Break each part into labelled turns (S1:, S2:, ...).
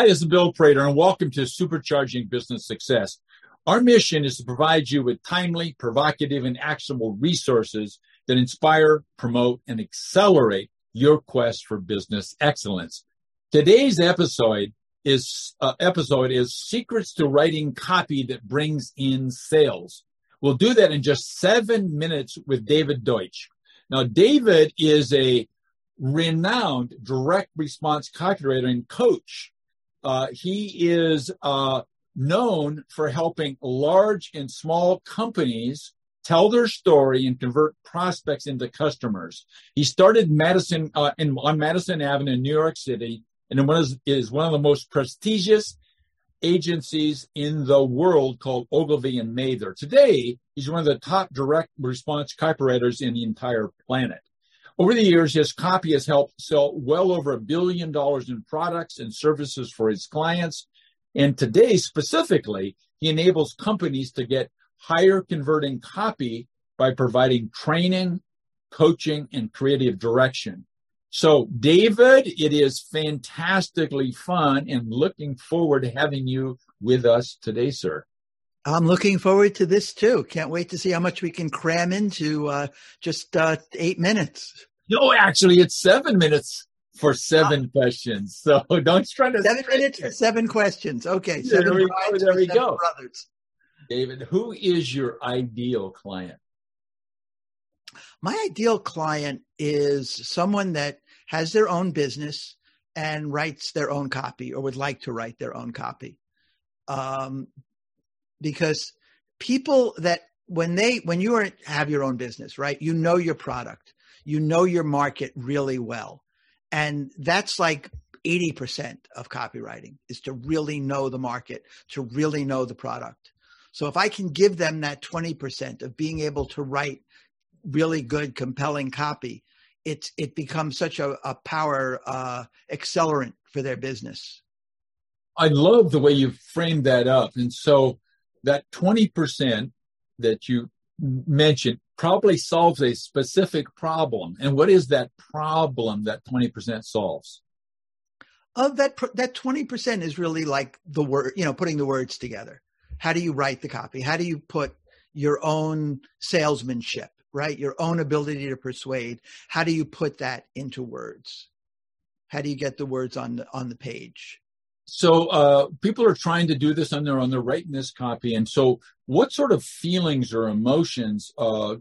S1: Hi, this is Bill Prater, and welcome to Supercharging Business Success. Our mission is to provide you with timely, provocative, and actionable resources that inspire, promote, and accelerate your quest for business excellence. Today's episode is uh, episode is secrets to writing copy that brings in sales. We'll do that in just seven minutes with David Deutsch. Now, David is a renowned direct response copywriter and coach uh, he is uh, known for helping large and small companies tell their story and convert prospects into customers. He started Madison uh, in, on Madison Avenue in New York City, and one is, is one of the most prestigious agencies in the world called Ogilvy and Mather. Today, he's one of the top direct response copywriters in the entire planet. Over the years, his copy has helped sell well over a billion dollars in products and services for his clients. And today, specifically, he enables companies to get higher converting copy by providing training, coaching, and creative direction. So, David, it is fantastically fun and looking forward to having you with us today, sir.
S2: I'm looking forward to this too. Can't wait to see how much we can cram into uh, just uh, eight minutes.
S1: No, actually, it's seven minutes for seven oh. questions. So don't try to
S2: seven minutes for seven questions. Okay,
S1: seven there we go. There we go. Brothers. David, who is your ideal client?
S2: My ideal client is someone that has their own business and writes their own copy or would like to write their own copy. Um, because people that when they when you are have your own business, right? You know your product you know your market really well. And that's like 80% of copywriting is to really know the market, to really know the product. So if I can give them that 20% of being able to write really good, compelling copy, it's, it becomes such a, a power uh, accelerant for their business.
S1: I love the way you framed that up. And so that 20% that you mentioned probably solves a specific problem. And what is that problem that 20% solves?
S2: Of that, that 20% is really like the word, you know, putting the words together. How do you write the copy? How do you put your own salesmanship, right? Your own ability to persuade. How do you put that into words? How do you get the words on the, on the page?
S1: So uh, people are trying to do this on their own. They're writing this copy, and so what sort of feelings or emotions uh,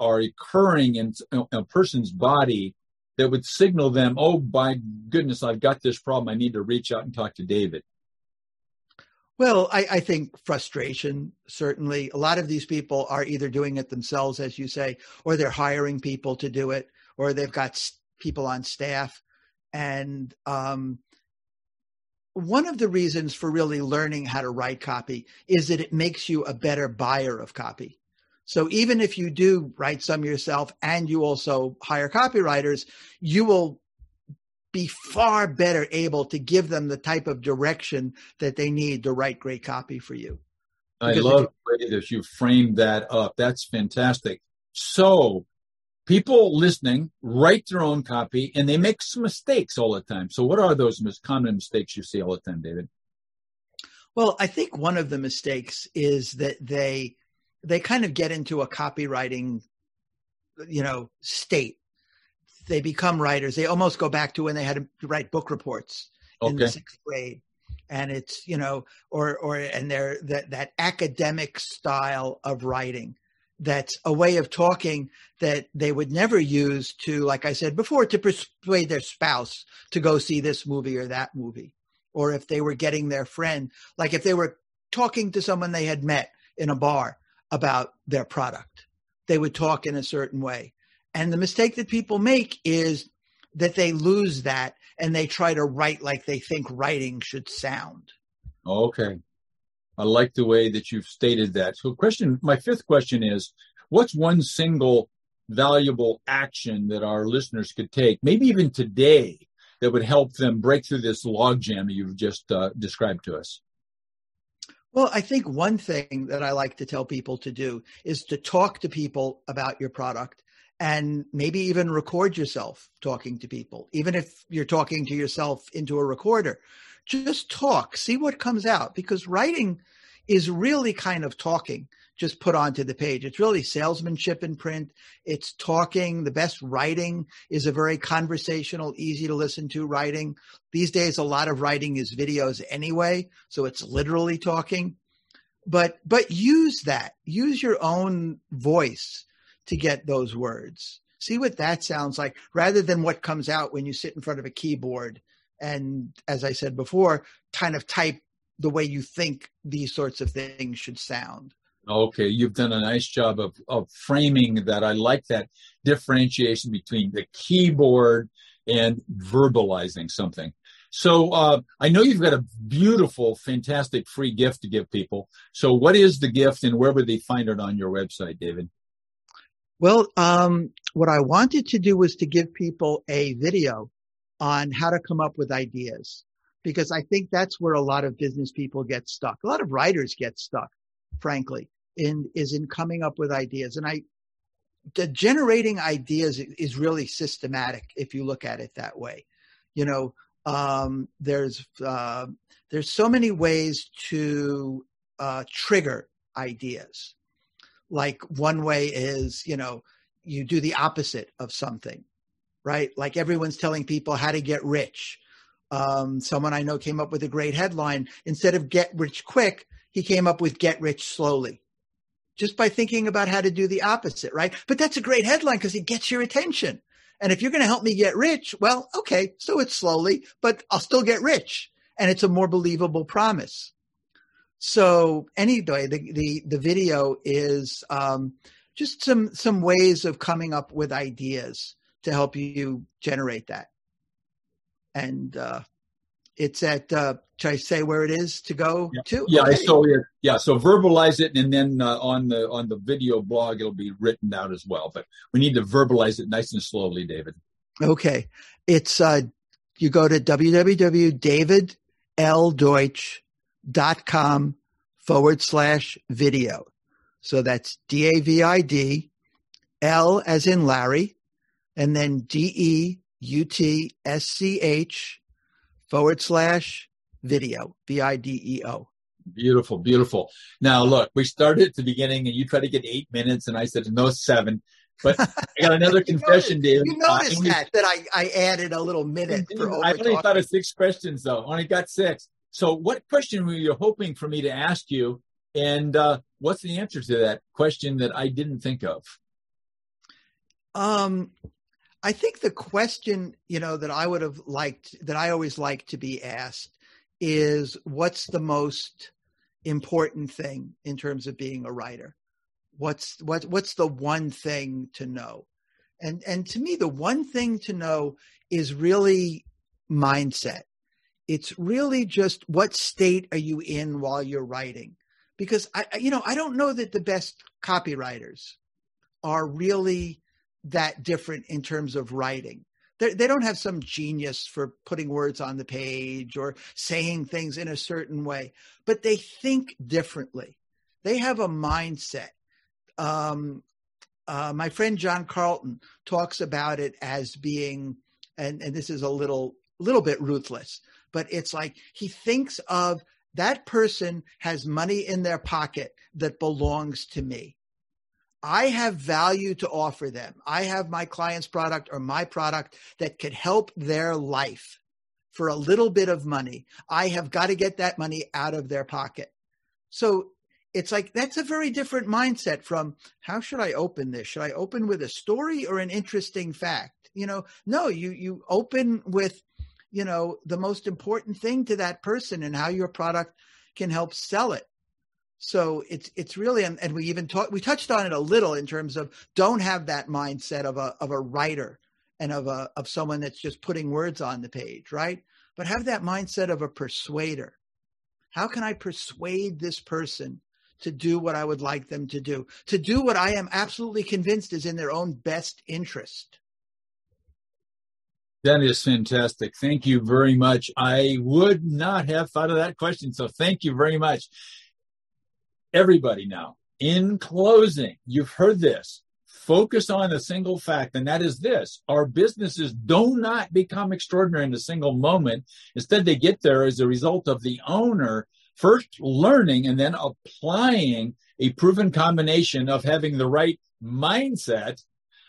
S1: are occurring in a person's body that would signal them, oh, by goodness, I've got this problem. I need to reach out and talk to David?
S2: Well, I, I, think frustration, certainly. A lot of these people are either doing it themselves, as you say, or they're hiring people to do it, or they've got people on staff. And um, one of the reasons for really learning how to write copy is that it makes you a better buyer of copy. So even if you do write some yourself and you also hire copywriters, you will be far better able to give them the type of direction that they need to write great copy for you.
S1: I love the way that you framed that up. That's fantastic. So people listening write their own copy and they make some mistakes all the time. So, what are those most common mistakes you see all the time, David?
S2: Well, I think one of the mistakes is that they they kind of get into a copywriting, you know, state. They become writers. They almost go back to when they had to write book reports okay. in the sixth grade, and it's you know, or or and they're that that academic style of writing that's a way of talking that they would never use to, like I said before, to persuade their spouse to go see this movie or that movie. Or if they were getting their friend, like if they were talking to someone they had met in a bar about their product, they would talk in a certain way. And the mistake that people make is that they lose that and they try to write like they think writing should sound.
S1: Okay. I like the way that you've stated that. So, question, my fifth question is, what's one single valuable action that our listeners could take, maybe even today, that would help them break through this logjam you've just uh, described to us?
S2: Well, I think one thing that I like to tell people to do is to talk to people about your product and maybe even record yourself talking to people, even if you're talking to yourself into a recorder. Just talk, see what comes out because writing is really kind of talking just put onto the page. It's really salesmanship in print. It's talking. The best writing is a very conversational, easy to listen to writing. These days, a lot of writing is videos anyway. So it's literally talking, but, but use that, use your own voice to get those words. See what that sounds like rather than what comes out when you sit in front of a keyboard and, as I said before, kind of type the way you think these sorts of things should sound.
S1: Okay, you've done a nice job of, of framing that. I like that differentiation between the keyboard and verbalizing something. So uh, I know you've got a beautiful, fantastic free gift to give people. So what is the gift and where would they find it on your website, David?
S2: Well, um, what I wanted to do was to give people a video on how to come up with ideas because I think that's where a lot of business people get stuck. A lot of writers get stuck, frankly, in is in coming up with ideas. And I, the generating ideas is really systematic if you look at it that way. You know, um, there's uh, there's so many ways to uh, trigger ideas like one way is, you know, you do the opposite of something, right? Like everyone's telling people how to get rich. Um, someone I know came up with a great headline. Instead of get rich quick, he came up with get rich slowly just by thinking about how to do the opposite, right? But that's a great headline because it gets your attention. And if you're going to help me get rich, well, okay, so it's slowly, but I'll still get rich. And it's a more believable promise. So anyway, the the, the video is um, just some some ways of coming up with ideas to help you generate that. And uh, it's at uh, should I say where it is to go
S1: yeah.
S2: to?
S1: Yeah, okay. so yeah, yeah, so verbalize it, and then uh, on the on the video blog it'll be written out as well. But we need to verbalize it nice and slowly, David.
S2: Okay, it's uh, you go to www.davidldeutsch dot com forward slash video. So that's D A V I D L as in Larry, and then D E U T S C H forward slash video, V I D E O.
S1: Beautiful, beautiful. Now, look, we started at the beginning and you tried to get eight minutes, and I said, no, seven. But I got another confession,
S2: David. You noticed uh, that, that I, I added a little minute for
S1: I only thought of six questions, though. Only got six. So, what question were you hoping for me to ask you? And uh, what's the answer to that question that I didn't think of?
S2: Um, I think the question, you know, that I would have liked, that I always like to be asked is what's the most important thing in terms of being a writer? What's, what, what's the one thing to know? And, and to me, the one thing to know is really mindset it's really just what state are you in while you're writing? Because I, you know, I don't know that the best copywriters are really that different in terms of writing. They're, they do not have some genius for putting words on the page or saying things in a certain way, but they think differently. They have a mindset. Um, uh, my friend John Carlton talks about it as being, and, and this is a little little bit ruthless, but it's like he thinks of that person has money in their pocket that belongs to me. I have value to offer them. I have my client's product or my product that could help their life for a little bit of money. I have got to get that money out of their pocket. So it's like that's a very different mindset from how should I open this? Should I open with a story or an interesting fact? You know, no, you you open with you know the most important thing to that person and how your product can help sell it. So it's it's really and, we even talked we touched on it a little in terms of don't have that mindset of a of a writer and of a of someone that's just putting words on the page right? But have that mindset of a persuader. How can i persuade this person to do what i would like them to do? To do what i am absolutely convinced is in their own best interest
S1: that is fantastic. Thank you very much. I would not have thought of that question. So thank you very much. Everybody now, in closing, you've heard this. focus on a single fact, and that is this our businesses do not become extraordinary in a single moment. Instead, they get there as a result of the owner first learning and then applying a proven combination of having the right mindset,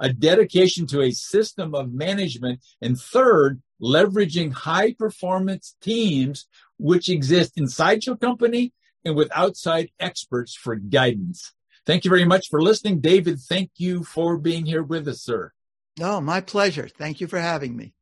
S1: a dedication to a system of management, and third, leveraging high performance teams which exist inside your company and with outside experts for guidance. Thank you very much for listening. David, thank you for being here with us, sir.
S2: No, my pleasure. Thank you for having me.